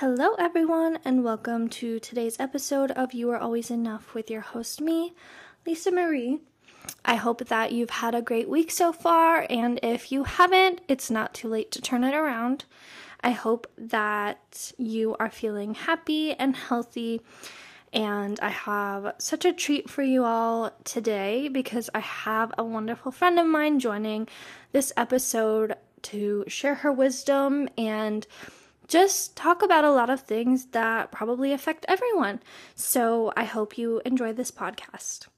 Hello, everyone, and welcome to today's episode of You Are Always Enough with your host, me, Lisa Marie. I hope that you've had a great week so far, and if you haven't, it's not too late to turn it around. I hope that you are feeling happy and healthy. And I have such a treat for you all today because I have a wonderful friend of mine joining this episode to share her wisdom and just talk about a lot of things that probably affect everyone. So I hope you enjoy this podcast.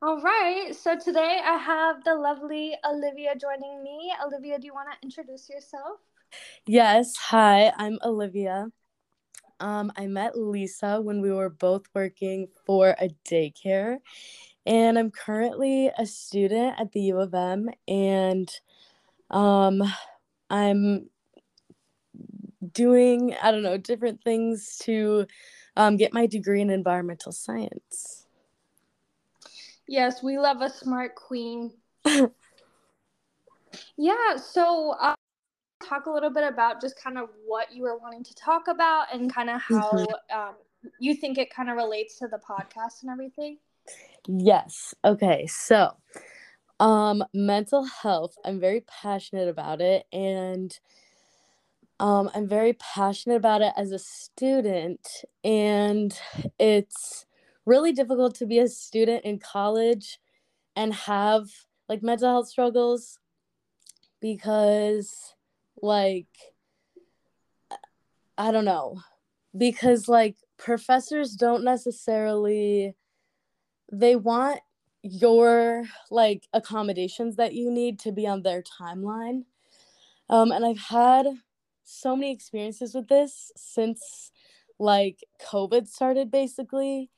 All right, so today I have the lovely Olivia joining me. Olivia, do you want to introduce yourself? Yes, hi, I'm Olivia. Um, I met Lisa when we were both working for a daycare, and I'm currently a student at the U of M, and um, I'm doing I don't know different things to um, get my degree in environmental science. Yes, we love a smart queen. yeah, so uh, talk a little bit about just kind of what you were wanting to talk about and kind of how mm-hmm. um, you think it kind of relates to the podcast and everything. Yes. Okay. So, um, mental health. I'm very passionate about it, and um, I'm very passionate about it as a student, and it's really difficult to be a student in college and have like mental health struggles because like I don't know because like professors don't necessarily they want your like accommodations that you need to be on their timeline. Um and i've had so many experiences with this since like COVID started basically.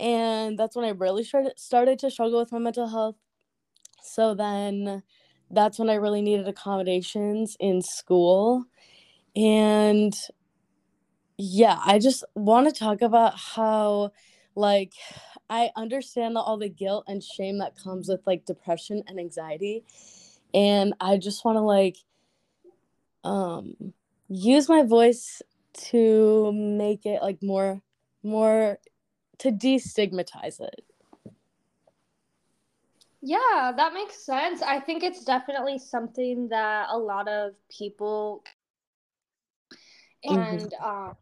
And that's when I really started started to struggle with my mental health. So then that's when I really needed accommodations in school. And yeah, I just want to talk about how like I understand all the guilt and shame that comes with like depression and anxiety. And I just want to like um use my voice to make it like more more to destigmatize it yeah that makes sense i think it's definitely something that a lot of people mm-hmm. and mm-hmm. uh,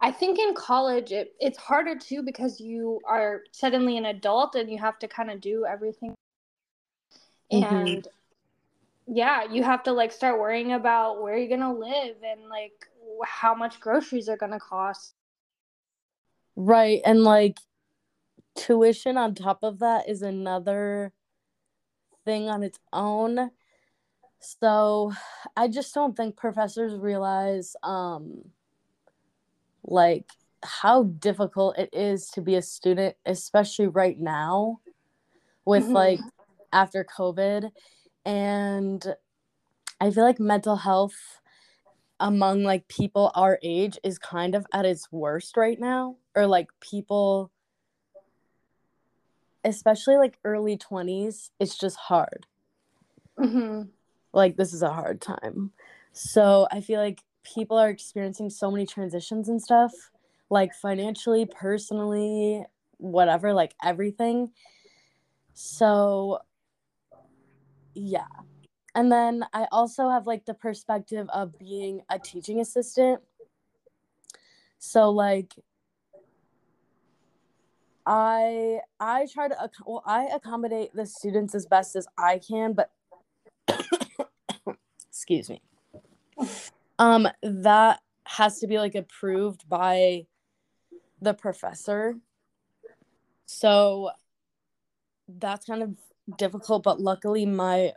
i think in college it, it's harder too because you are suddenly an adult and you have to kind of do everything mm-hmm. and yeah, you have to like start worrying about where you're gonna live and like how much groceries are gonna cost. Right, and like tuition on top of that is another thing on its own. So I just don't think professors realize um like how difficult it is to be a student, especially right now with mm-hmm. like after COVID and i feel like mental health among like people our age is kind of at its worst right now. Or like people especially like early 20s it's just hard. Mm-hmm. like this is a hard time. So i feel like people are experiencing so many transitions and stuff like financially personally whatever like everything. So yeah. And then i also have like the perspective of being a teaching assistant. So like i i try to well i accommodate the students as best as i can but excuse me. Um that has to be like approved by the professor. So that's kind of difficult, but luckily my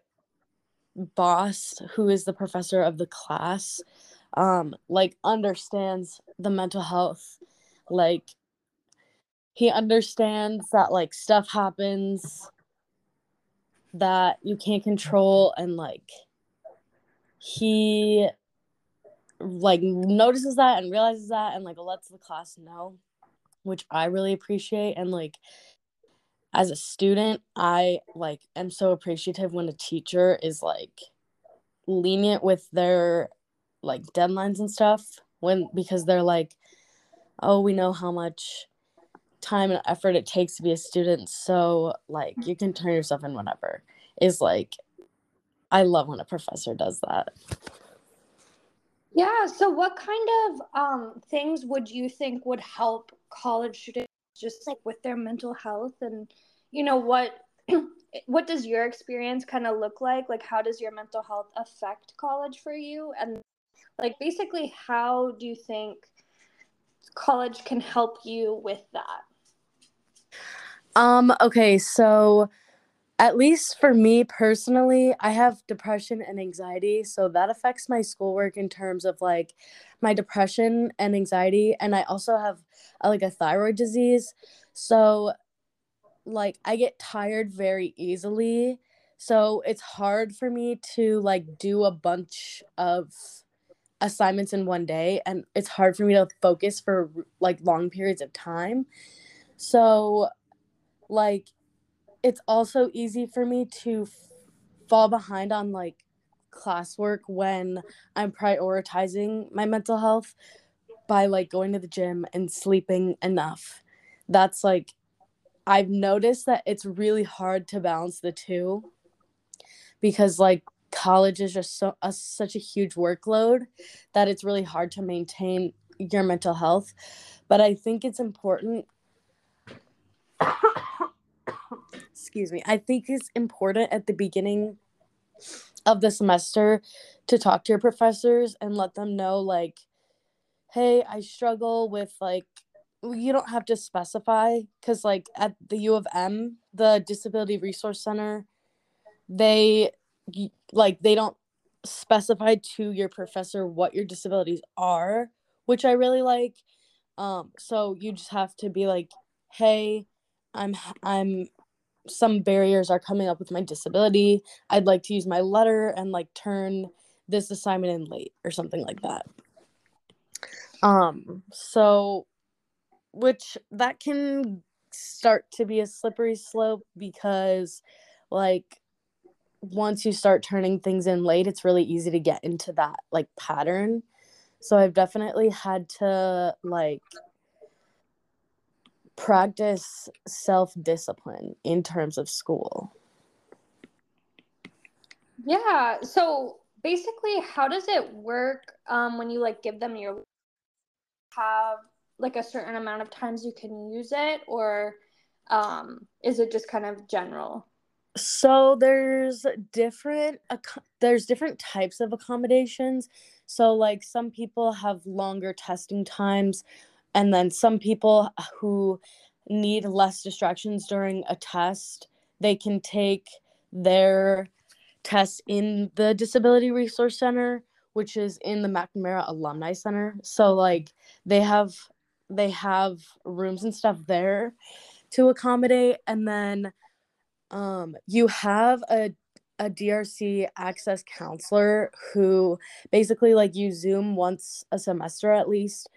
boss, who is the professor of the class, um, like understands the mental health. Like he understands that like stuff happens that you can't control and like he like notices that and realizes that and like lets the class know which i really appreciate and like as a student, I like am so appreciative when a teacher is like lenient with their like deadlines and stuff when because they're like oh we know how much time and effort it takes to be a student so like you can turn yourself in whenever is like i love when a professor does that. Yeah so what kind of um, things would you think would help college students just like with their mental health and you know what what does your experience kind of look like? Like how does your mental health affect college for you? And like basically how do you think college can help you with that? Um okay so at least for me personally i have depression and anxiety so that affects my schoolwork in terms of like my depression and anxiety and i also have uh, like a thyroid disease. So like I get tired very easily. So it's hard for me to like do a bunch of assignments in one day and it's hard for me to focus for like long periods of time. So like it's also easy for me to f- fall behind on like classwork when I'm prioritizing my mental health by like going to the gym and sleeping enough. That's like I've noticed that it's really hard to balance the two because like college is just so such a huge workload that it's really hard to maintain your mental health. But I think it's important excuse me. I think it's important at the beginning of the semester to talk to your professors and let them know like hey, I struggle with like you don't have to specify because like at the u of m the disability resource center they like they don't specify to your professor what your disabilities are which i really like. Um so you just have to be like hey i'm i'm some barriers are coming up with my disability. I'd like to use my letter and like turn this assignment in late or something like that. Um so which that can start to be a slippery slope because like once you start turning things in late it's really easy to get into that like pattern. So i've definitely had to like practice self discipline in terms of school. Yeah so basically how does it work um, when you like give them your have like a certain amount of times you can use it or um, is it just kind of general? So there's different there's different types of accommodations. So like some people have longer testing times and then some people who need less distractions during a test they can take their test in the disability resource center which is in the mcnamara alumni center. So like they have they have rooms and stuff there to accommodate. And then um you have a a DRC access counselor who basically like you zoom once a semester at least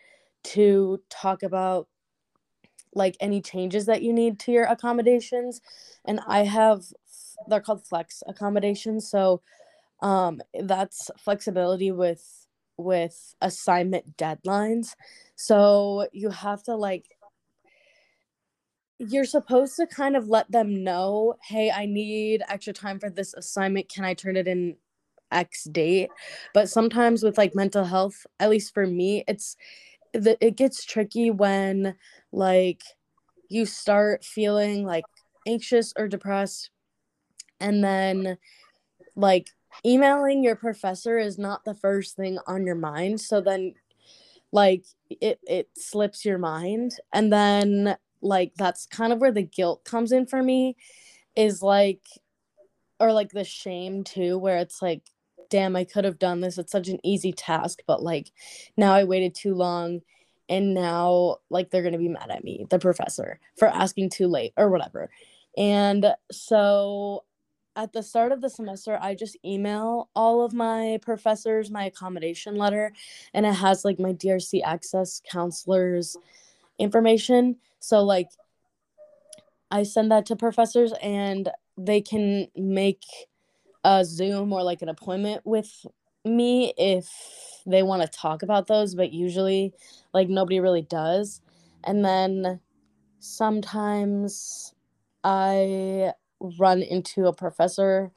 to talk about like any changes that you need to your accommodations. And I have they're called flex accommodations. So um that's flexibility with with assignment deadlines. So you have to like you're supposed to kind of let them know, "Hey, I need extra time for this assignment. Can I turn it in X date?" But sometimes with like mental health, at least for me, it's the, it gets tricky when like you start feeling like anxious or depressed and then like emailing your professor is not the first thing on your mind so then like it it slips your mind and then like that's kind of where the guilt comes in for me is like or like the shame too where it's like damn i could have done this it's such an easy task but like now i waited too long and now like they're going to be mad at me the professor for asking too late or whatever. And so at the start of the semester, I just email all of my professors my accommodation letter, and it has like my DRC access counselors information. So, like, I send that to professors, and they can make a Zoom or like an appointment with me if they want to talk about those, but usually, like, nobody really does. And then sometimes I run into a professor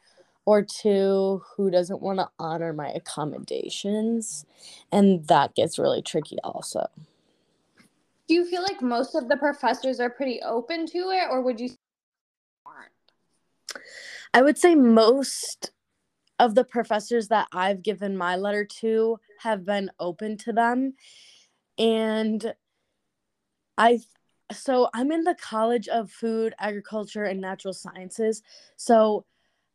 or two who doesn't want to honor my accommodations, and that gets really tricky also. Do you feel like most of the professors are pretty open to it, or would you? I would say most of the professors that I've given my letter to have been open to them. And I so I'm in the College of Food, Agriculture and Natural Sciences. So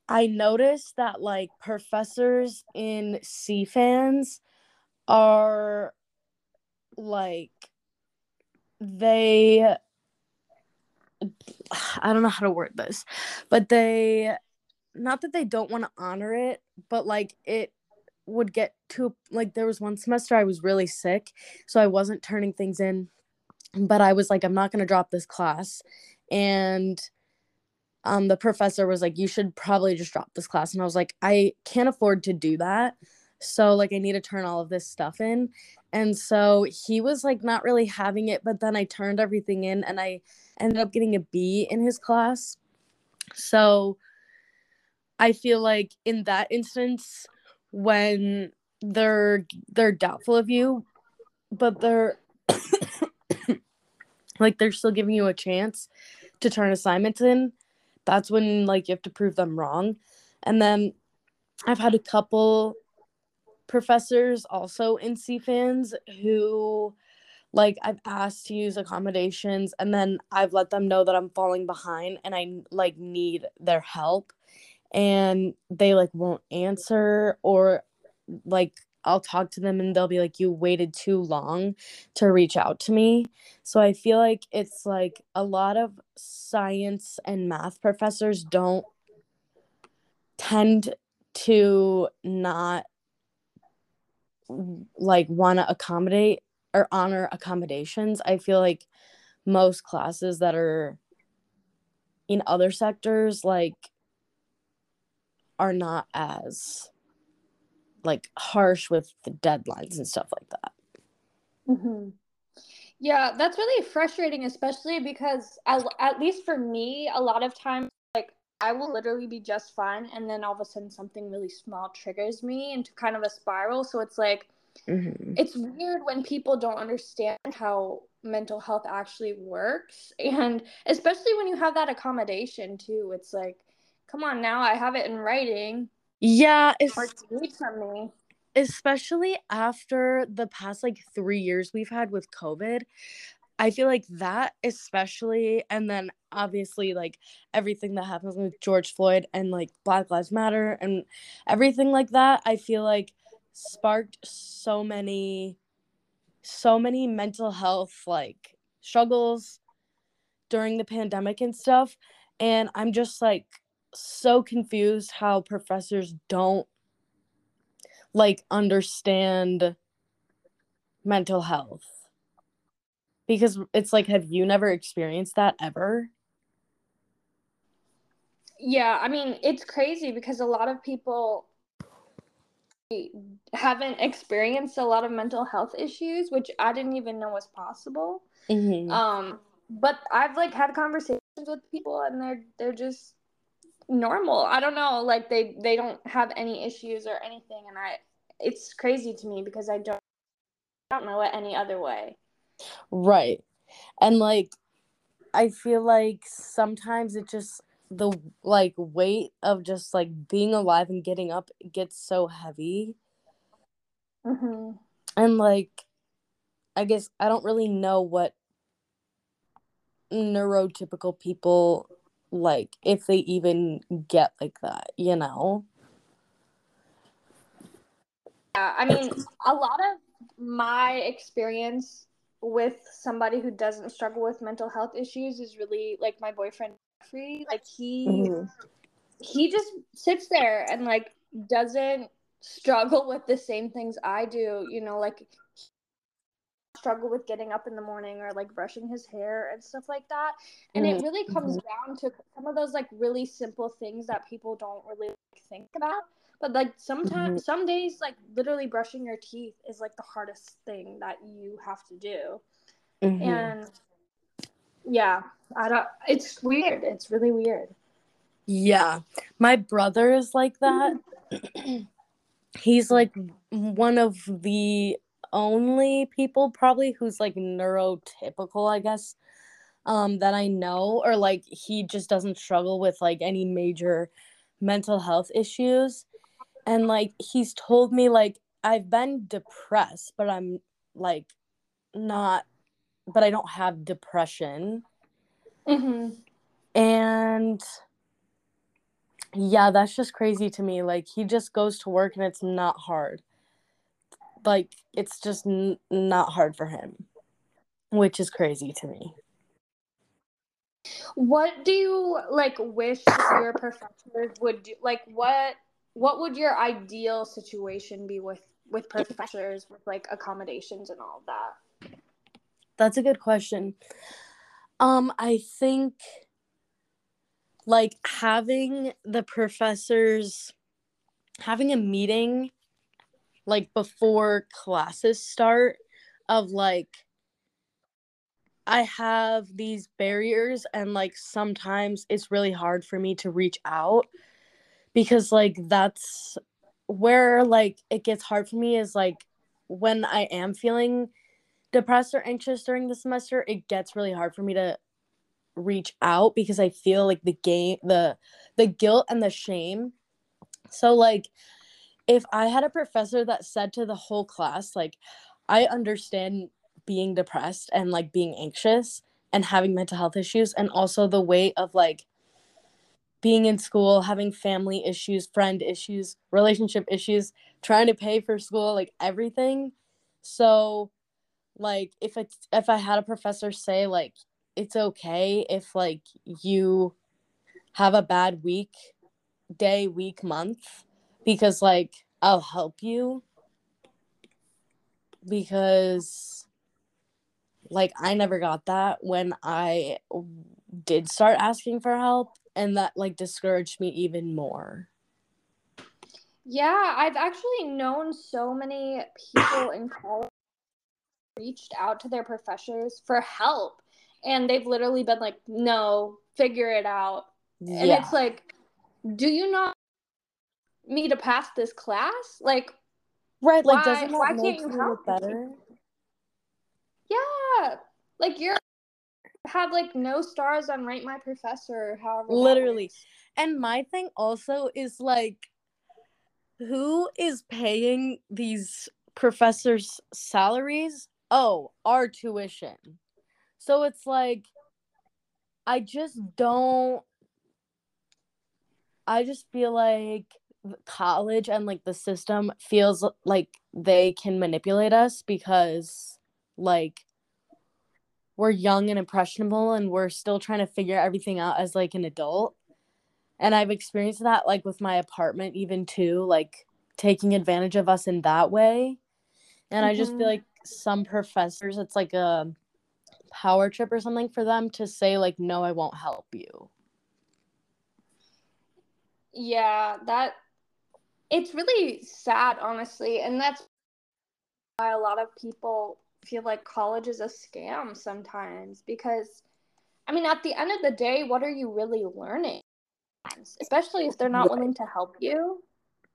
I noticed that like professors in CFANS are like they I don't know how to word this, but they not that they don't want to honor it, but like it would get to like there was one semester I was really sick, so I wasn't turning things in, but I was like I'm not going to drop this class and um the professor was like you should probably just drop this class and I was like I can't afford to do that. So like I need to turn all of this stuff in. And so he was like not really having it, but then I turned everything in and I ended up getting a B in his class. So I feel like in that instance when they're they're doubtful of you, but they're like they're still giving you a chance to turn assignments in, that's when like you have to prove them wrong. And then I've had a couple professors also in CFANS who like I've asked to use accommodations and then I've let them know that I'm falling behind and I like need their help and they like won't answer or like I'll talk to them and they'll be like you waited too long to reach out to me. So I feel like it's like a lot of science and math professors don't tend to not like want to accommodate or honor accommodations. I feel like most classes that are in other sectors like are not as like harsh with the deadlines and stuff like that. Mm-hmm. Yeah, that's really frustrating, especially because at, at least for me, a lot of times, like I will literally be just fine, and then all of a sudden something really small triggers me into kind of a spiral. So it's like mm-hmm. it's weird when people don't understand how mental health actually works, and especially when you have that accommodation too. It's like, come on, now I have it in writing. Yeah, it's from me. Especially after the past like three years we've had with COVID. I feel like that, especially, and then obviously, like everything that happens with George Floyd and like Black Lives Matter and everything like that, I feel like sparked so many, so many mental health like struggles during the pandemic and stuff. And I'm just like so confused how professors don't like understand mental health. Because it's like have you never experienced that ever? Yeah i mean it's crazy because a lot of people haven't experienced a lot of mental health issues which i didn't even know was possible. Mm-hmm. um but i've like had conversations with people and they're they're just normal. I don't know, like they they don't have any issues or anything, and I it's crazy to me because I don't I don't know it any other way. Right, and like I feel like sometimes it just the like weight of just like being alive and getting up gets so heavy. Mm-hmm. And like, I guess I don't really know what neurotypical people like if they even get like that, you know? Yeah, I mean, a lot of my experience with somebody who doesn't struggle with mental health issues is really like my boyfriend Jeffrey. Like he mm-hmm. he just sits there and like doesn't struggle with the same things I do, you know, like struggle with getting up in the morning or like brushing his hair and stuff like that. And mm-hmm. it really comes mm-hmm. down to some of those like really simple things that people don't really think about. But like sometimes, mm-hmm. some days, like literally brushing your teeth is like the hardest thing that you have to do. Mm-hmm. And yeah, I don't. It's weird. It's really weird. Yeah, my brother is like that. He's like one of the only people probably who's like neurotypical, I guess, um, that I know, or like he just doesn't struggle with like any major mental health issues. And like he's told me like I've been depressed, but I'm like not but I don't have depression. Mm-hmm. And yeah, that's just crazy to me. Like he just goes to work and it's not hard. Like it's just n- not hard for him, which is crazy to me. What do you like wish your professors would do? Like what what would your ideal situation be with with professors with like accommodations and all that? That's a good question. Um I think like having the professors having a meeting like before classes start of like I have these barriers and like sometimes it's really hard for me to reach out because like that's where like it gets hard for me is like when I am feeling depressed or anxious during the semester, it gets really hard for me to reach out because I feel like the game the the guilt and the shame. So like if I had a professor that said to the whole class like I understand being depressed and like being anxious and having mental health issues and also the weight of like being in school having family issues friend issues relationship issues trying to pay for school like everything. So like if it's if i had a professor say like it's okay if like you have a bad week day week month because like i'll help you because like I never got that when I did start asking for help and that like discouraged me even more. Yeah, I've actually known so many people in college reached out to their professors for help and they've literally been like, "No, figure it out." Yeah. And it's like, "Do you not me to pass this class?" Like Right, like why, doesn't that why make can't you help better? Yeah, like you're have like no stars on Rate My Professor, however. Literally, and my thing also is like, who is paying these professors' salaries? Oh, our tuition. So it's like, I just don't. I just feel like college and like the system feels like they can manipulate us because like we're young and impressionable and we're still trying to figure everything out as like an adult and i've experienced that like with my apartment even too like taking advantage of us in that way and mm-hmm. i just feel mm-hmm. like some professors it's like a power trip or something for them to say like no i won't help you yeah that it's really sad honestly and that's why a lot of people feel like college is a scam sometimes because I mean at the end of the day what are you really learning? Especially if they're not willing to help you.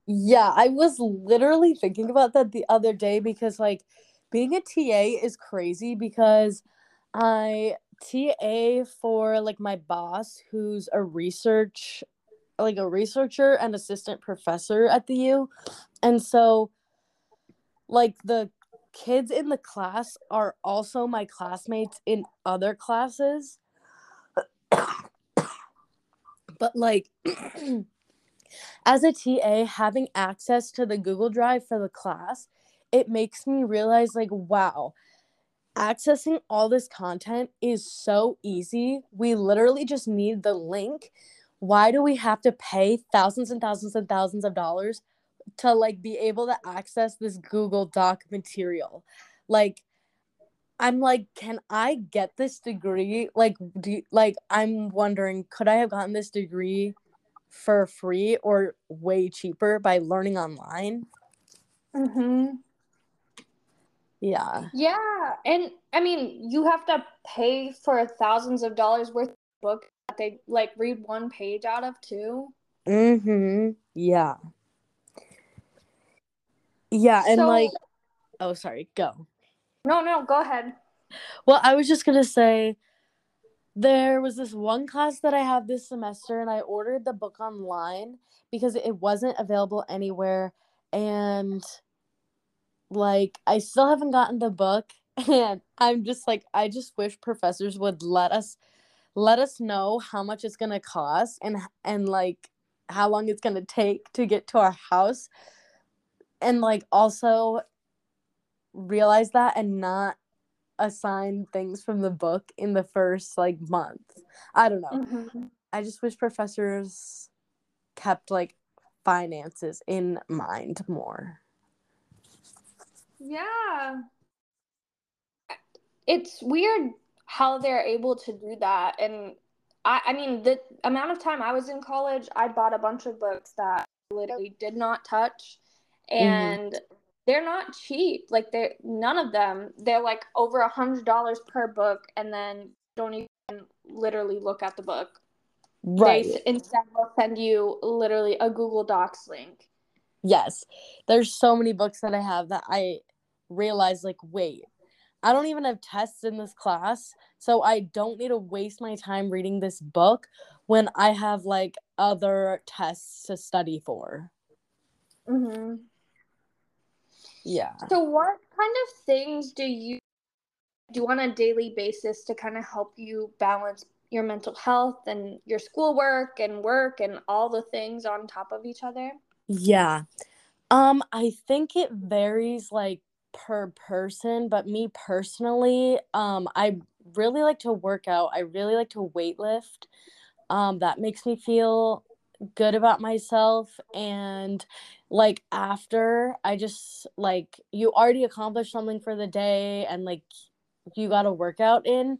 Yeah, I was literally thinking about that the other day because like being a TA is crazy because I TA for like my boss who's a research like a researcher and assistant professor at the U. And so like the kids in the class are also my classmates in other classes. but like as a TA having access to the Google Drive for the class, it makes me realize like wow, accessing all this content is so easy. We literally just need the link. Why do we have to pay thousands and thousands and thousands of dollars to like be able to access this Google Doc material. Like I'm like, can I get this degree? Like, do you, like I'm wondering, could I have gotten this degree for free or way cheaper by learning online. Mm-hmm. Yeah. Yeah, and I mean, you have to pay for thousands of dollars worth of book they like read one page out of too. Mm-hmm. Yeah. Yeah, and So- like oh sorry, go. No, no, go ahead. Well, I was just gonna say there was this one class that I have this semester and I ordered the book online because it wasn't available anywhere and like I still haven't gotten the book and I'm just like I just wish professors would let us let us know how much it's going to cost and and like how long it's going to take to get to our house and like also realize that and not assign things from the book in the first like month. I don't know. Mhm. I just wish professors kept like finances in mind more. Yeah. It's weird how they're able to do that. And I, I mean, the amount of time I was in college, I bought a bunch of books that I literally did not touch. Mm-hmm. And they're not cheap. Like they're none of them. They're like over a hundred dollars per book and then don't even literally look at the book. Right. They instead will send you literally a Google Docs link. Yes. There's so many books that I have that I realize like wait, I don't even have tests in this class, so I don't need to waste my time reading this book when I have like other tests to study for. Mm-hmm. Yeah. So, what kind of things do you do on a daily basis to kind of help you balance your mental health and your schoolwork and work and all the things on top of each other? Yeah. Um I think it varies like per person, but me personally, um I really like to work out. I really like to weight lift. Um that makes me feel good about myself and like after I just like you already accomplished something for the day and like you got a workout in.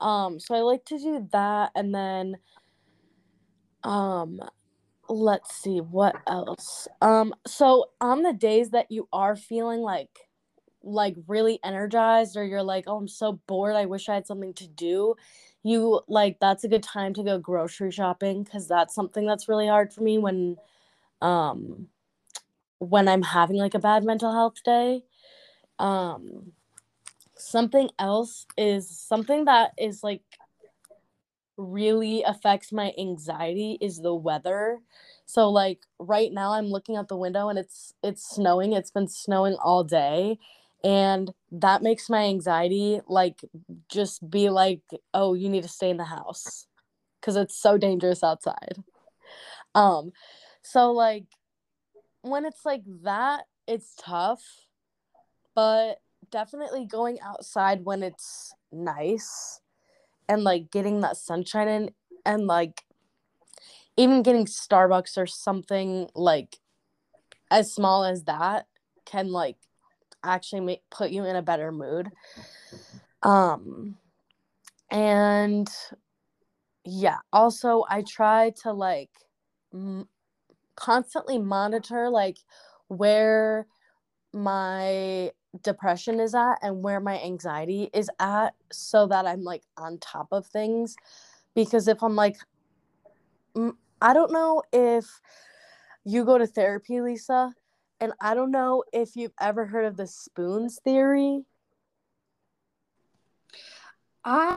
Um so I like to do that and then um let's see what else um so on the days that you are feeling like like really energized or you're like oh i'm so bored i wish i had something to do you like that's a good time to go grocery shopping because that's something that's really hard for me when um when i'm having like a bad mental health day um something else is something that is like really affects my anxiety is the weather. So like right now I'm looking out the window and it's it's snowing. It's been snowing all day and that makes my anxiety like just be like, "Oh, you need to stay in the house." cuz it's so dangerous outside. Um so like when it's like that, it's tough. But definitely going outside when it's nice and like getting that sunshine in and like even getting Starbucks or something like as small as that can like actually make put you in a better mood. Um and yeah, also I try to like m- constantly monitor like where my depression is at and where my anxiety is at so that I'm like on top of things because if I'm like I don't know if you go to therapy Lisa and I don't know if you've ever heard of the spoons theory I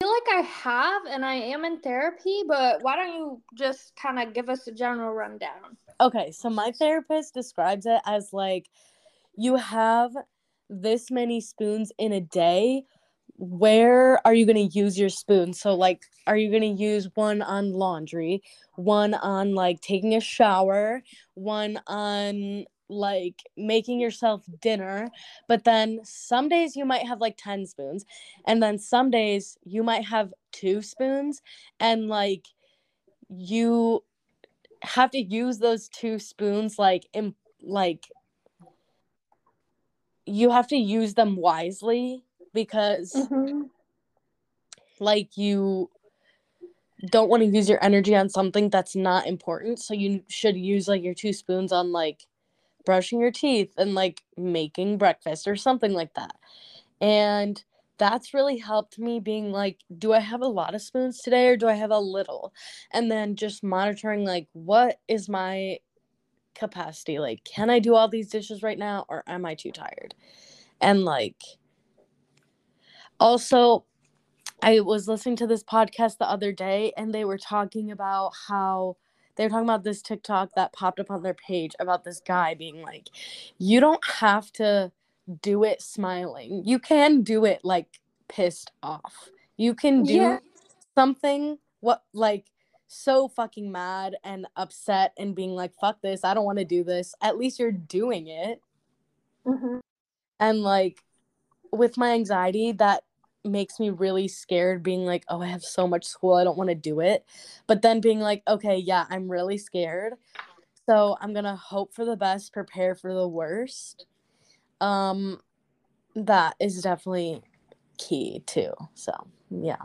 feel like I have, and I am in therapy, but why don't you just kind of give us a general rundown? Okay, so my therapist describes it as like you have this many spoons in a day. Where are you going to use your spoon? So, like, are you going to use one on laundry, one on like taking a shower, one on like making yourself dinner? But then some days you might have like 10 spoons, and then some days you might have two spoons, and like you have to use those two spoons like in like you have to use them wisely because Mm-hmm. like you don't want to use your energy on something that's not important. So you should use like your two spoons on like brushing your teeth and like making breakfast or something like that. And that's really helped me being like, do I have a lot of spoons today or do I have a little? And then just monitoring like, what is my capacity? Like, can I do all these dishes right now or am I too tired? And like, also, I was listening to this podcast the other day and they were talking about how they were talking about this TikTok that popped up on their page about this guy being like, you don't have to do it smiling. You can do it like pissed off. You can do yeah. something what like so fucking mad and upset and being like, fuck this, I don't want to do this. At least you're doing it. Mm-hmm. And like with my anxiety, that makes me really scared being like, oh, I have so much school, I don't want to do it. But then being like, okay, yeah, I'm really scared. So I'm going to hope for the best, prepare for the worst. Um that is definitely key too. So, yeah.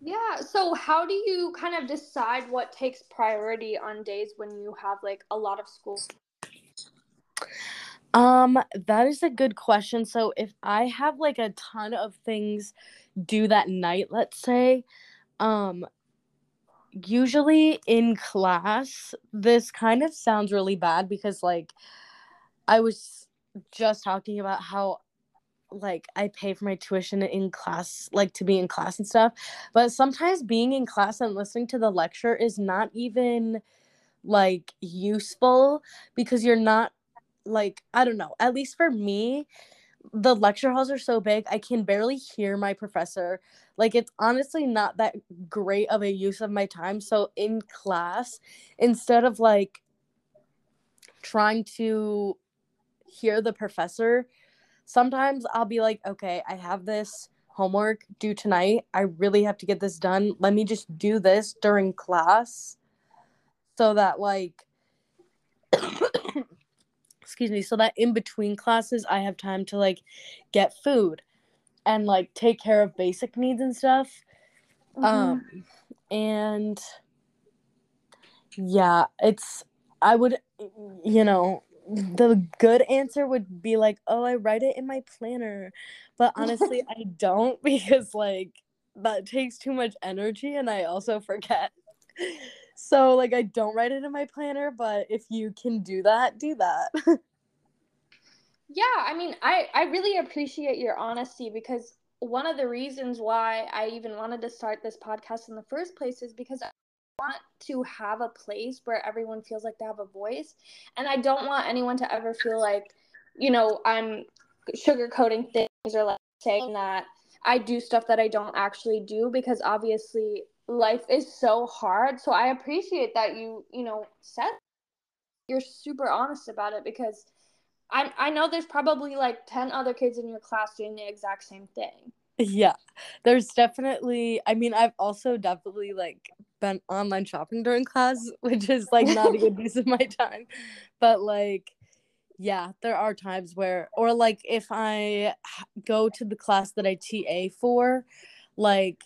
Yeah. So, how do you kind of decide what takes priority on days when you have like a lot of school? Um, that is a good question. So if I have like a ton of things due that night, let's say, um usually in class, this kind of sounds really bad because like I was just talking about how like I pay for my tuition in class, like to be in class and stuff. But sometimes being in class and listening to the lecture is not even like useful because you're not like I don't know. At least for me, the lecture halls are so big, I can barely hear my professor. Like it's honestly not that great of a use of my time. So in class, instead of like trying to hear the professor, sometimes I'll be like, okay, I have this homework due tonight. I really have to get this done. Let me just do this during class so that like excuse me, so that in between classes I have time to like get food and like take care of basic needs and stuff. Mm-hmm. Um and yeah, it's I would you know, the good answer would be like, "Oh, I write it in my planner." But honestly, I don't because like that takes too much energy and I also forget. So like I don't write it in my planner, but if you can do that, do that. yeah, I mean, I I really appreciate your honesty because one of the reasons why I even wanted to start this podcast in the first place is because I want to have a place where everyone feels like they have a voice and I don't want anyone to ever feel like, you know, I'm sugarcoating things or like saying that I do stuff that I don't actually do because obviously life is so hard. So I appreciate that you, you know, said you're super honest about it because I I know there's probably like 10 other kids in your class doing the exact same thing. Yeah. There's definitely I mean I've also definitely like been online shopping during class, which is like not a good use of my time. But like yeah, there are times where or like if I go to the class that I TA for, like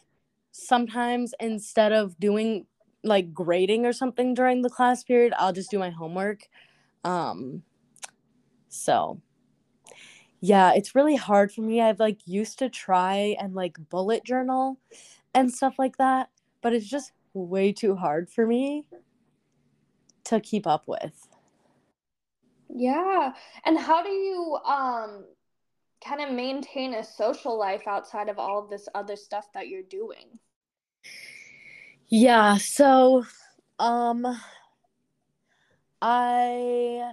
sometimes instead of doing like grading or something during the class period, I'll just do my homework. Um so yeah, it's really hard for me. I've like used to try and like bullet journal and stuff like that, but it's just way too hard for me to keep up with. Yeah. And how do you um kind of maintain a social life outside of all of this other stuff that you're doing? Yeah, so um I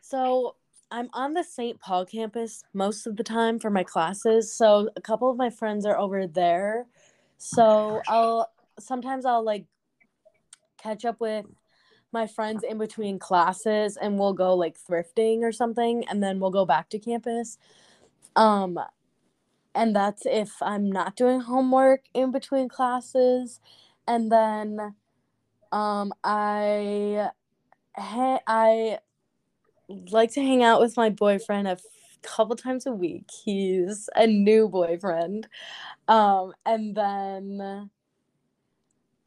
so I'm on the St. Paul campus most of the time for my classes. So a couple of my friends are over there. So I'll sometimes I'll like catch up with my friends in between classes and we'll go like thrifting or something and then we'll go back to campus. Um and that's if I'm not doing homework in between classes. And then um, I ha- I like to hang out with my boyfriend a f- couple times a week. He's a new boyfriend. Um, and then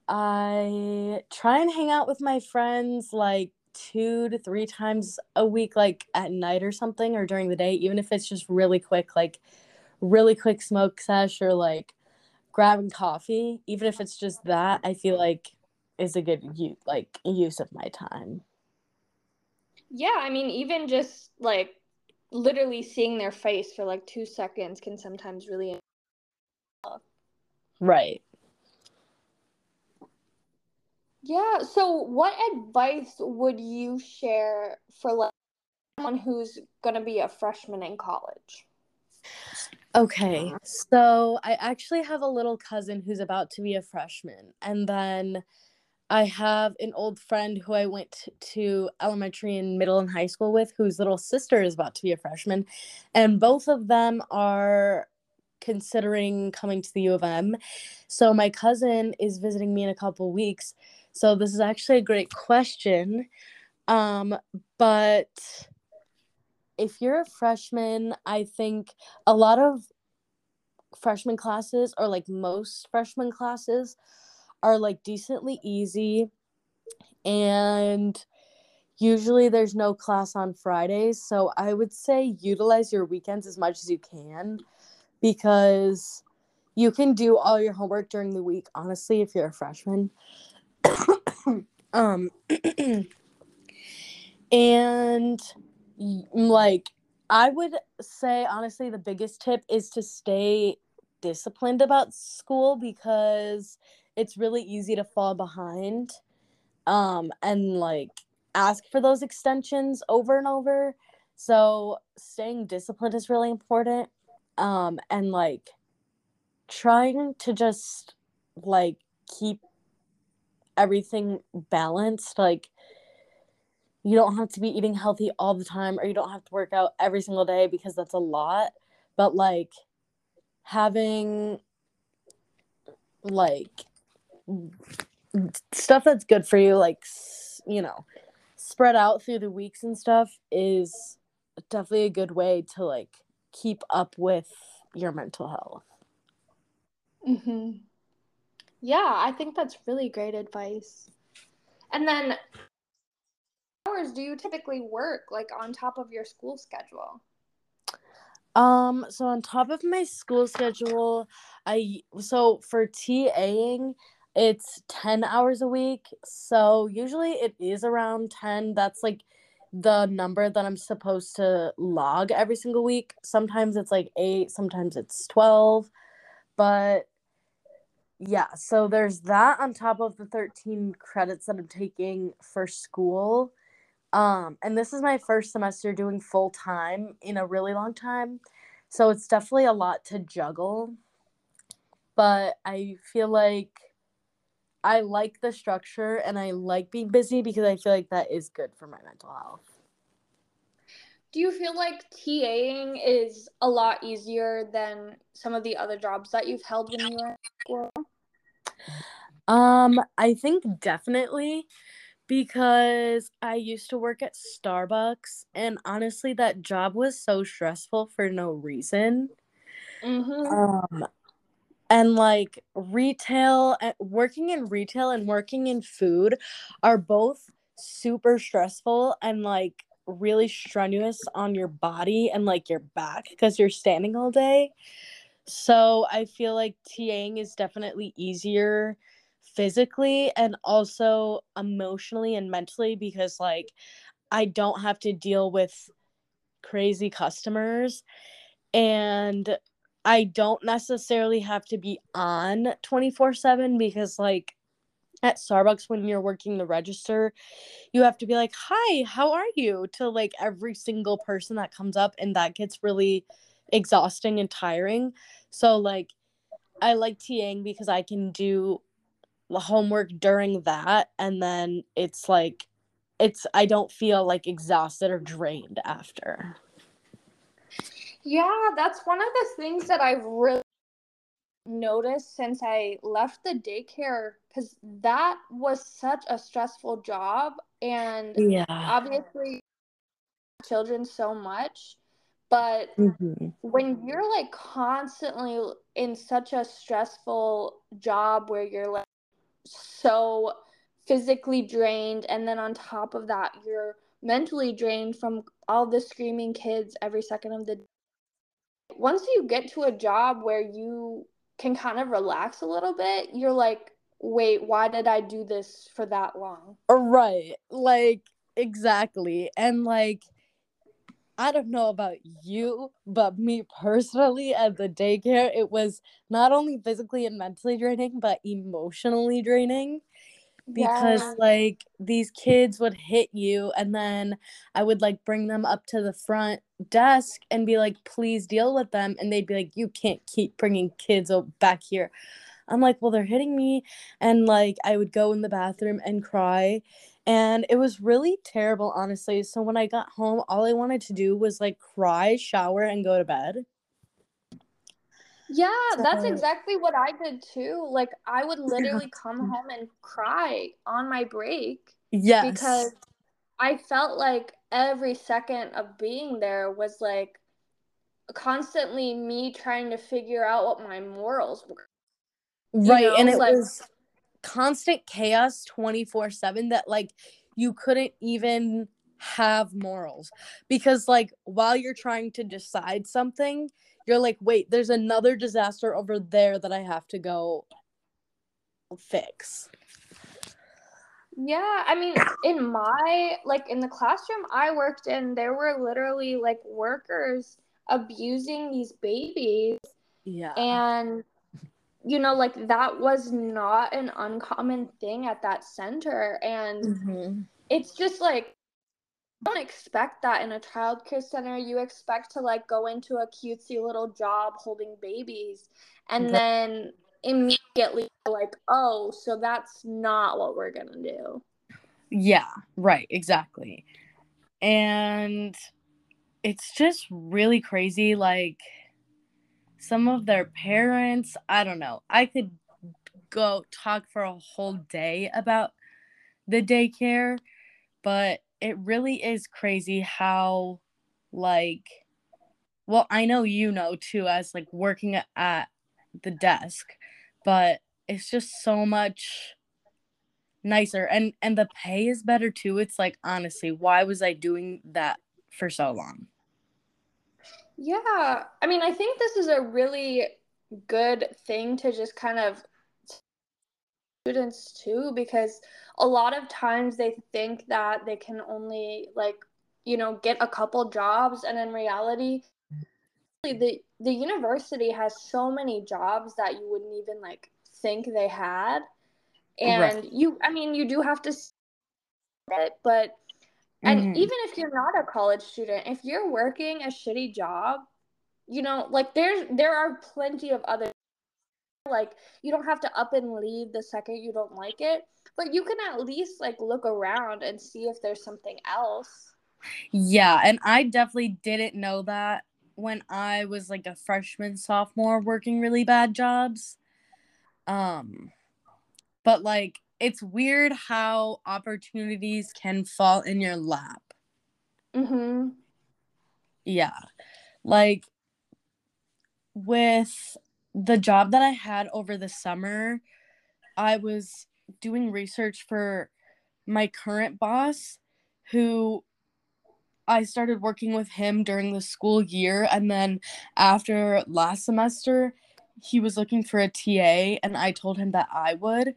I try and hang out with my friends like two to three times a week, like at night or something, or during the day, even if it's just really quick, like really quick smoke sesh or like grabbing coffee, even if it's just that, I feel like is a good use like use of my time. Yeah, I mean, even just like literally seeing their face for like two seconds can sometimes really. Right. Yeah. So, what advice would you share for like someone who's gonna be a freshman in college? Okay, so I actually have a little cousin who's about to be a freshman, and then I have an old friend who I went to elementary and middle and high school with, whose little sister is about to be a freshman, and both of them are considering coming to the U of M. So my cousin is visiting me in a couple weeks. So this is actually a great question. Um, but if you're a freshman, I think a lot of freshman classes, or like most freshman classes, are like decently easy. And usually there's no class on Fridays. So I would say utilize your weekends as much as you can because you can do all your homework during the week, honestly, if you're a freshman. um, and like I would say honestly the biggest tip is to stay disciplined about school because it's really easy to fall behind um and like ask for those extensions over and over. So staying disciplined is really important. Um and like trying to just like keep everything balanced like you don't have to be eating healthy all the time or you don't have to work out every single day because that's a lot but like having like stuff that's good for you like you know spread out through the weeks and stuff is definitely a good way to like keep up with your mental health. Mhm yeah i think that's really great advice. And then hours do you typically work like on top of your school schedule? Um, so on top of my school schedule, I so for TAing, it's 10 hours a week. So usually it is around 10. That's like the number that I'm supposed to log every single week. Sometimes it's like 8, sometimes it's 12. But yeah, so there's that on top of the 13 credits that I'm taking for school. Um, and this is my first semester doing full time in a really long time. So it's definitely a lot to juggle. But I feel like I like the structure and I like being busy because I feel like that is good for my mental health. Do you feel like TAing is a lot easier than some of the other jobs that you've held when you were in school? Um, I think definitely because I used to work at Starbucks, and honestly, that job was so stressful for no reason. Mm-hmm. Um, and like retail, eh, working in retail and working in food are both super stressful and like really strenuous on your body and like your back because you're standing all day. So I feel like TAing is definitely easier physically and also emotionally and mentally because like I don't have to deal with crazy customers and I don't necessarily have to be on 24/7 because like at Starbucks when you're working the register, you have to be like, "Hi, how are you?" to like every single person that comes up and that gets really exhausting and tiring. So like I like TAing because I can do homework during that and then it's like it's I don't feel like exhausted or drained after. Yeah, that's one of the things that I've really noticed since I left the daycare cuz that was such a stressful job and yeah. obviously children so much but mm-hmm. when you're like constantly in such a stressful job where you're like so physically drained and then on top of that you're mentally drained from all the screaming kids every second of the day. Once you get to a job where you can kind of relax a little bit, you're like, wait, why did I do this for that long? Right. Like, exactly. And like, I don't know about you, but me personally at the daycare, it was not only physically and mentally draining, but emotionally draining because yeah. like these kids would hit you and then I would like bring them up to the front desk and be like please deal with them and they'd be like you can't keep bringing kids back here. I'm like well they're hitting me and like I would go in the bathroom and cry and it was really terrible honestly. So when I got home all I wanted to do was like cry, shower and go to bed. Yeah, so, that's exactly what I did too. Like I would literally come home and cry on my break. Yes. Because I felt like every second of being there was like constantly me trying to figure out what my morals were. Right. You know? And it like, was constant chaos 24 7 that like you couldn't even have morals because like while you're trying to decide something you're like, wait, there's another disaster over there that I have to go fix. Yeah, I mean, in my like in the classroom I worked in, there were literally like workers abusing these babies. Yeah. And you know, like that was not an uncommon thing at that center and mm-hmm. it's just like don't expect that in a childcare center. You expect to like go into a cutesy little job holding babies and then immediately like, oh, so that's not what we're gonna do. Yeah, right, exactly. And it's just really crazy. Like some of their parents, I don't know. I could go talk for a whole day about the daycare, but it really is crazy how like well i know you know too as like working at the desk but it's just so much nicer and and the pay is better too it's like honestly why was i doing that for so long yeah i mean i think this is a really good thing to just kind of students too because a lot of times they think that they can only like you know get a couple jobs and in reality the the university has so many jobs that you wouldn't even like think they had and right. you i mean you do have to it but and mm-hmm. even if you're not a college student if you're working a shitty job you know like there's there are plenty of other like you don't have to up and leave the second you don't like it but you can at least like look around and see if there's something else yeah and i definitely didn't know that when i was like a freshman sophomore working really bad jobs um but like it's weird how opportunities can fall in your lap. Mhm yeah. Like with the job that I had over the summer, I was doing research for my current boss who I started working with him during the school year and then after last semester he was looking for a TA and I told him that I would.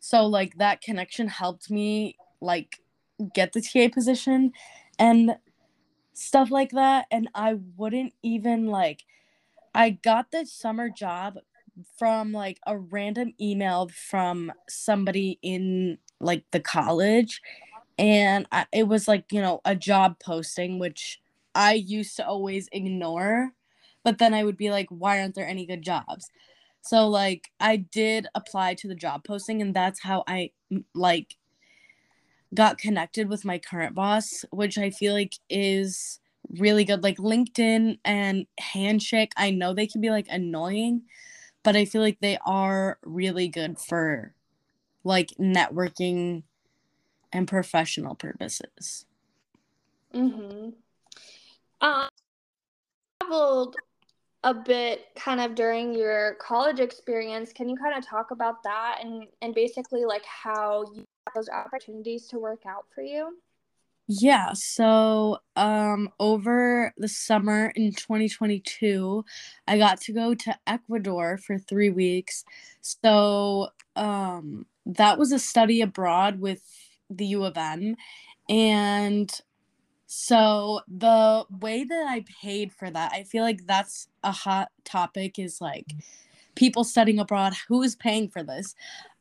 So like that connection helped me like get the TA position and stuff like that. And I wouldn't even like I got the summer job from like a random email from somebody in like the college. And I, it was like you know a job posting which i used to always ignore. But then i would be like why aren't there any good jobs so like i did apply to the job posting and that's how i like got connected with my current boss which i feel like is really good. Like LinkedIn and Handshake, I know they can be like annoying, but I feel like they are really good for like networking and professional purposes. Mhm. Um, traveled a bit kind of during your college experience. Can you kind of talk about that and and basically like how you those opportunities to work out for you? Yeah, so um over the summer in 2022, I got to go to Ecuador for 3 weeks. So um that was a study abroad with the U of M and so the way that I paid for that, I feel like that's a hot topic is like people studying abroad, who is paying for this?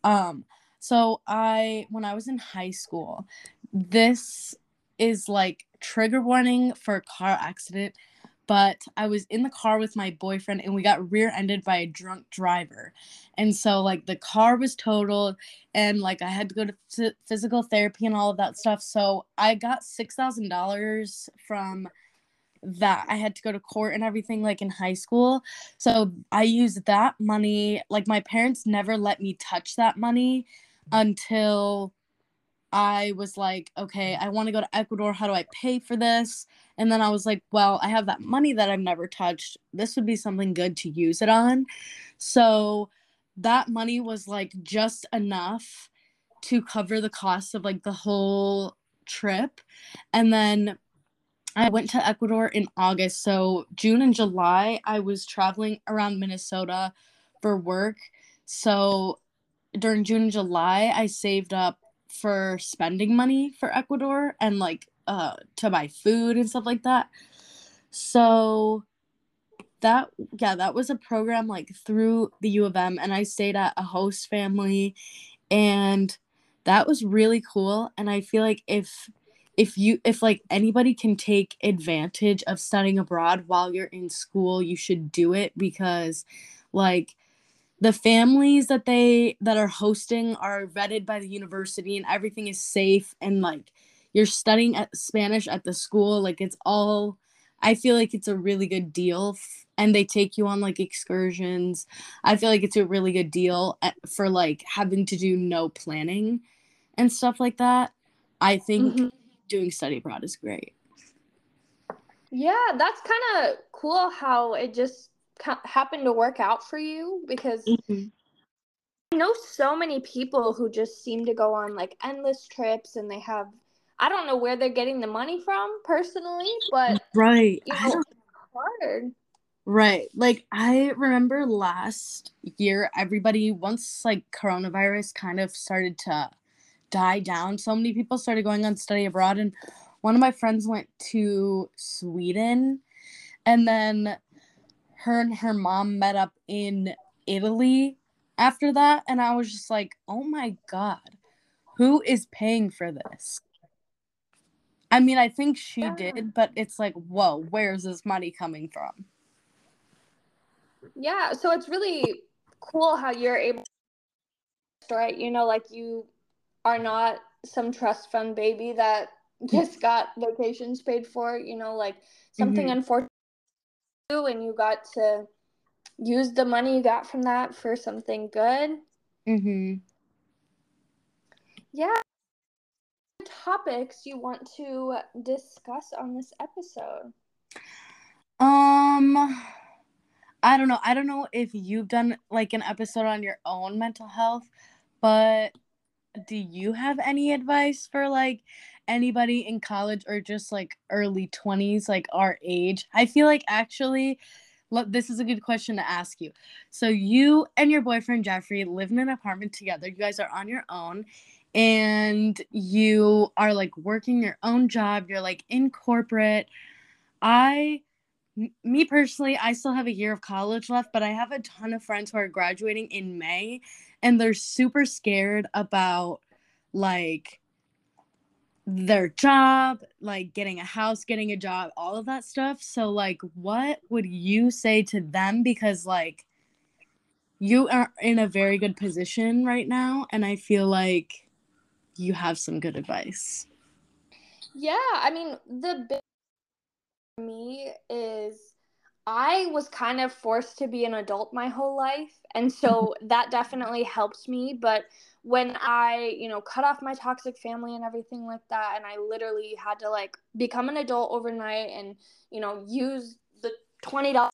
Um so I when I was in high school, this is like trigger warning for car accident but I was in the car with my boyfriend and we got rear ended by a drunk driver. And so, like, the car was totaled and, like, I had to go to physical therapy and all of that stuff. So, I got $6,000 from that. I had to go to court and everything, like, in high school. So, I used that money. Like, my parents never let me touch that money until I was like, okay, mm. I want to go to Ecuador. How do I pay for this? And then I was like, well, I have that money that I've never touched. This would be something good to use it on. So that money was like just enough to cover the cost of like the whole trip. And then I went to Ecuador in August. So June and July, I was traveling around Minnesota for work. So during June and July, I saved up for spending money for Ecuador and like uh to buy food and stuff like that. So that yeah, that was a program like through the U of M and I stayed at a host family and that was really cool and I feel like if if you if like anybody can take advantage of studying abroad while you're in school, you should do it because like the families that they that are hosting are vetted by the university and everything is safe and like you're studying at spanish at the school like it's all i feel like it's a really good deal and they take you on like excursions. I feel like it's a really good deal eh, for like having to do no planning and stuff like that. I think mm-hmm. doing study abroad is great. Yeah that's kind of cool how it just happened to work out for you because mm-hmm. I know so many people who just seem to go on like endless trips and they have I don't know where they're getting the money from personally, but right, you know, hard. Right. Like I remember last year everybody once like coronavirus kind of started to die down, so many people started going on study abroad and one of my friends went to Sweden and then her and her mom met up in Italy after that and I was just like, "Oh my god. Who is paying for this?" I mean, I think she did, but it's like, "Whoa, where's this money coming from?" Yeah, so it's really cool how you're able to, right, you know, like you are not some trust fund baby that just got vacations paid for, you know, like something mm-hmm. unfortunate and you got to use the money you got from that for something good. Mhm. Yeah. Topics you want to discuss on this episode? Um I don't know. I don't know if you've done like an episode on your own mental health, but do you have any advice for like anybody in college or just like early 20s, like our age? I feel like actually, look, this is a good question to ask you. So, you and your boyfriend Jeffrey live in an apartment together. You guys are on your own and you are like working your own job. You're like in corporate. I me personally, I still have a year of college left, but I have a ton of friends who are graduating in May and they're super scared about like their job, like getting a house, getting a job, all of that stuff. So, like, what would you say to them? Because, like, you are in a very good position right now, and I feel like you have some good advice. Yeah, I mean, the big for me is I was kind of forced to be an adult my whole life, and so that definitely helped me. But when I, you know, cut off my toxic family and everything like that, and I literally had to like become an adult overnight and, you know, use the twenty dollars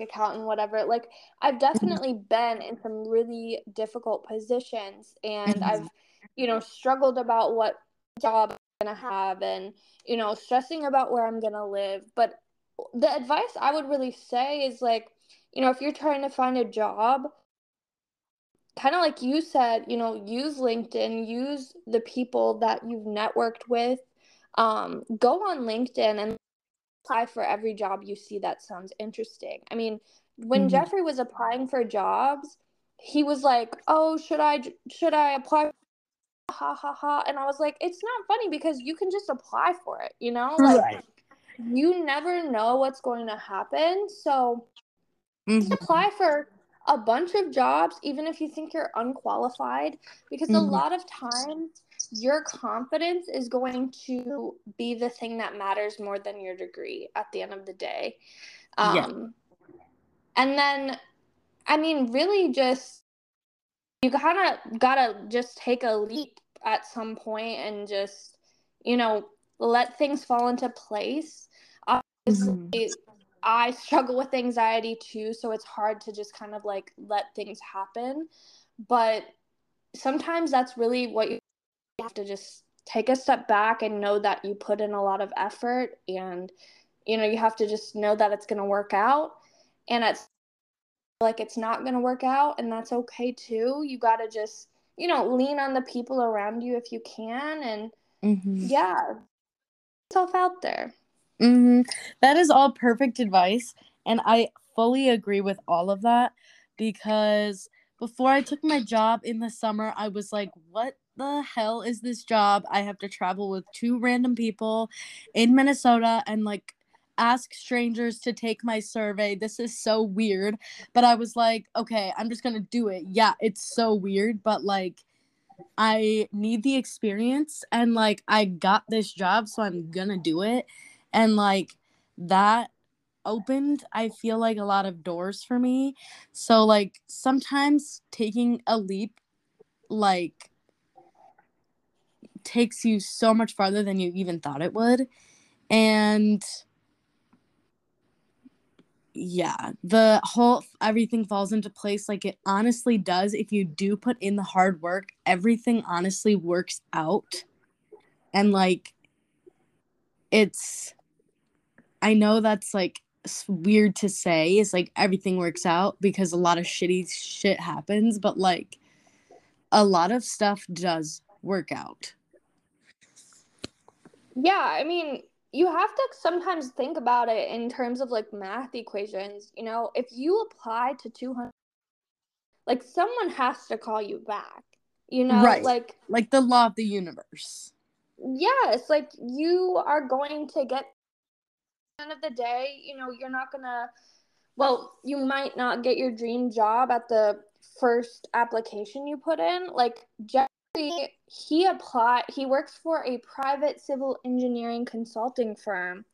account and whatever. Like I've definitely been in some really difficult positions and Mhm. I've, you know, struggled about what job I'm gonna have and, you know, stressing about where I'm gonna live. But the advice I would really say is like, you know, if you're trying to find a job, kind of like you said, you know, use LinkedIn, use the people that you've networked with. Um, go on LinkedIn and apply for every job you see that sounds interesting. I mean, when Mhm. Jeffrey was applying for jobs, he was like, "Oh, should I should I apply?" Ha ha ha! And I was like, "It's not funny because you can just apply for it, you know? Like Right. You never know what's going to happen. So just Mhm. apply for a bunch of jobs, even if you think you're unqualified, because a Mhm. lot of times your confidence is going to be the thing that matters more than your degree at the end of the day. Yeah. Um, and then, I mean, really just you kind of gotta just take a leap at some point and just, you know, let things fall into place. Obviously, Mhm. I struggle with anxiety too, so it's hard to just kind of like let things happen. But sometimes that's really what you have to just take a step back and know that you put in a lot of effort and you know, you have to just know that it's going to work out and it's like it's not going to work out and that's okay too. You got to just, you know, lean on the people around you if you can and Mhm. yeah, yourself out there. hmm That is all perfect advice. And I fully agree with all of that because before I took my job in the summer, I was like, what the hell is this job? I have to travel with two random people in Minnesota and like ask strangers to take my survey. This is so weird. But I was like, okay, I'm just going to do it. Yeah, it's so weird, but like, I need the experience and like I got this job, so I'm gonna do it. And like that opened, I feel like a lot of doors for me. So like sometimes taking a leap like takes you so much farther than you even thought it would. And yeah, the whole everything falls into place like it honestly does. If you do put in the hard work, everything honestly works out. And like it's I know that's like weird to say. It's like everything works out because a lot of shitty shit happens, but like a lot of stuff does work out. Yeah, I mean, you have to sometimes think about it in terms of like math equations. You know, if you apply to 200, like someone has to call you back. You know, Right. like, Like the law of the universe. yes, like you are going to get, the end of the day, you know, you're not gonna, well, you might not get your dream job at the first application you put in. Like, Jeffrey, he applied, he works for a private civil engineering consulting firm.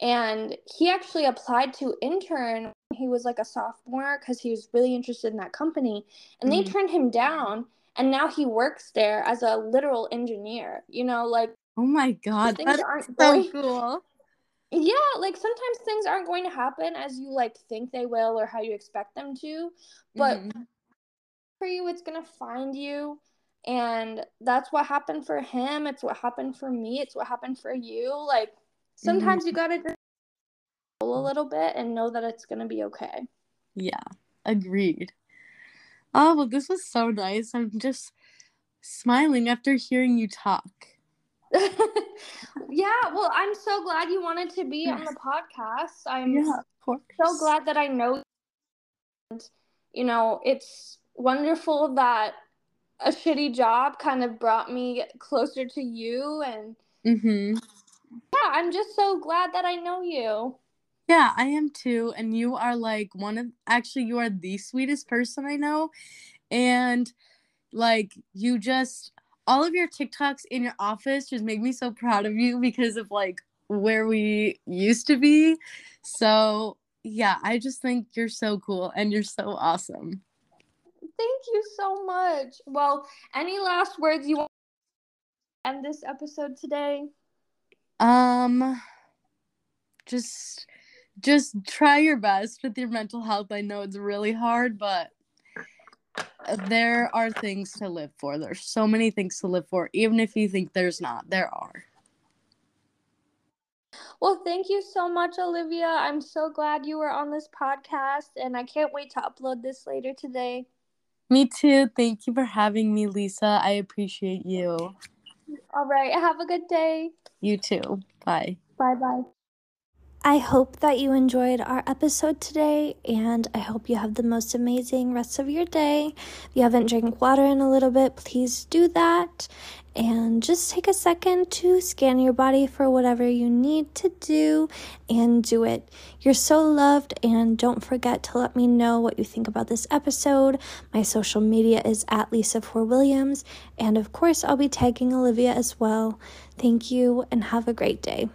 and he actually applied to intern he was like a sophomore because he was really interested in that company and they Mhm. turned him down and now he works there as a literal engineer you know like Oh my god, things that's aren't so going cool. yeah like sometimes things aren't going to happen as you like think they will or how you expect them to but Mhm. for you it's going to find you and that's what happened for him it's what happened for me it's what happened for you like sometimes mm-hmm. you got to just a little bit and know that it's going to be okay Yeah, agreed. Oh, well, this was so nice. I'm just smiling after hearing you talk. yeah, well, I'm so glad you wanted to be on the podcast. I'm Yeah, so glad that I know you. And, you know, it's wonderful that a shitty job kind of brought me closer to you. And Mm-hmm. yeah, I'm just so glad that I know you. Yeah, I am too. And you are like one of actually you are the sweetest person I know. And like you just all of your TikToks in your office just make me so proud of you because of like where we used to be. So yeah, I just think you're so cool and you're so awesome. Thank you so much. Well, any last words you want to end this episode today? Um just just try your best with your mental health. I know it's really hard, but there are things to live for. There's so many things to live for, even if you think there's not. There are. Well, thank you so much, Olivia. I'm so glad you were on this podcast, and I can't wait to upload this later today. Me too. Thank you for having me, Lisa. I appreciate you. All right. Have a good day. You too. Bye. Bye bye. I hope that you enjoyed our episode today, and I hope you have the most amazing rest of your day. If you haven't drank water in a little bit, please do that. And just take a second to scan your body for whatever you need to do and do it. You're so loved, and don't forget to let me know what you think about this episode. My social media is at Lisa for Williams, and of course, I'll be tagging Olivia as well. Thank you, and have a great day.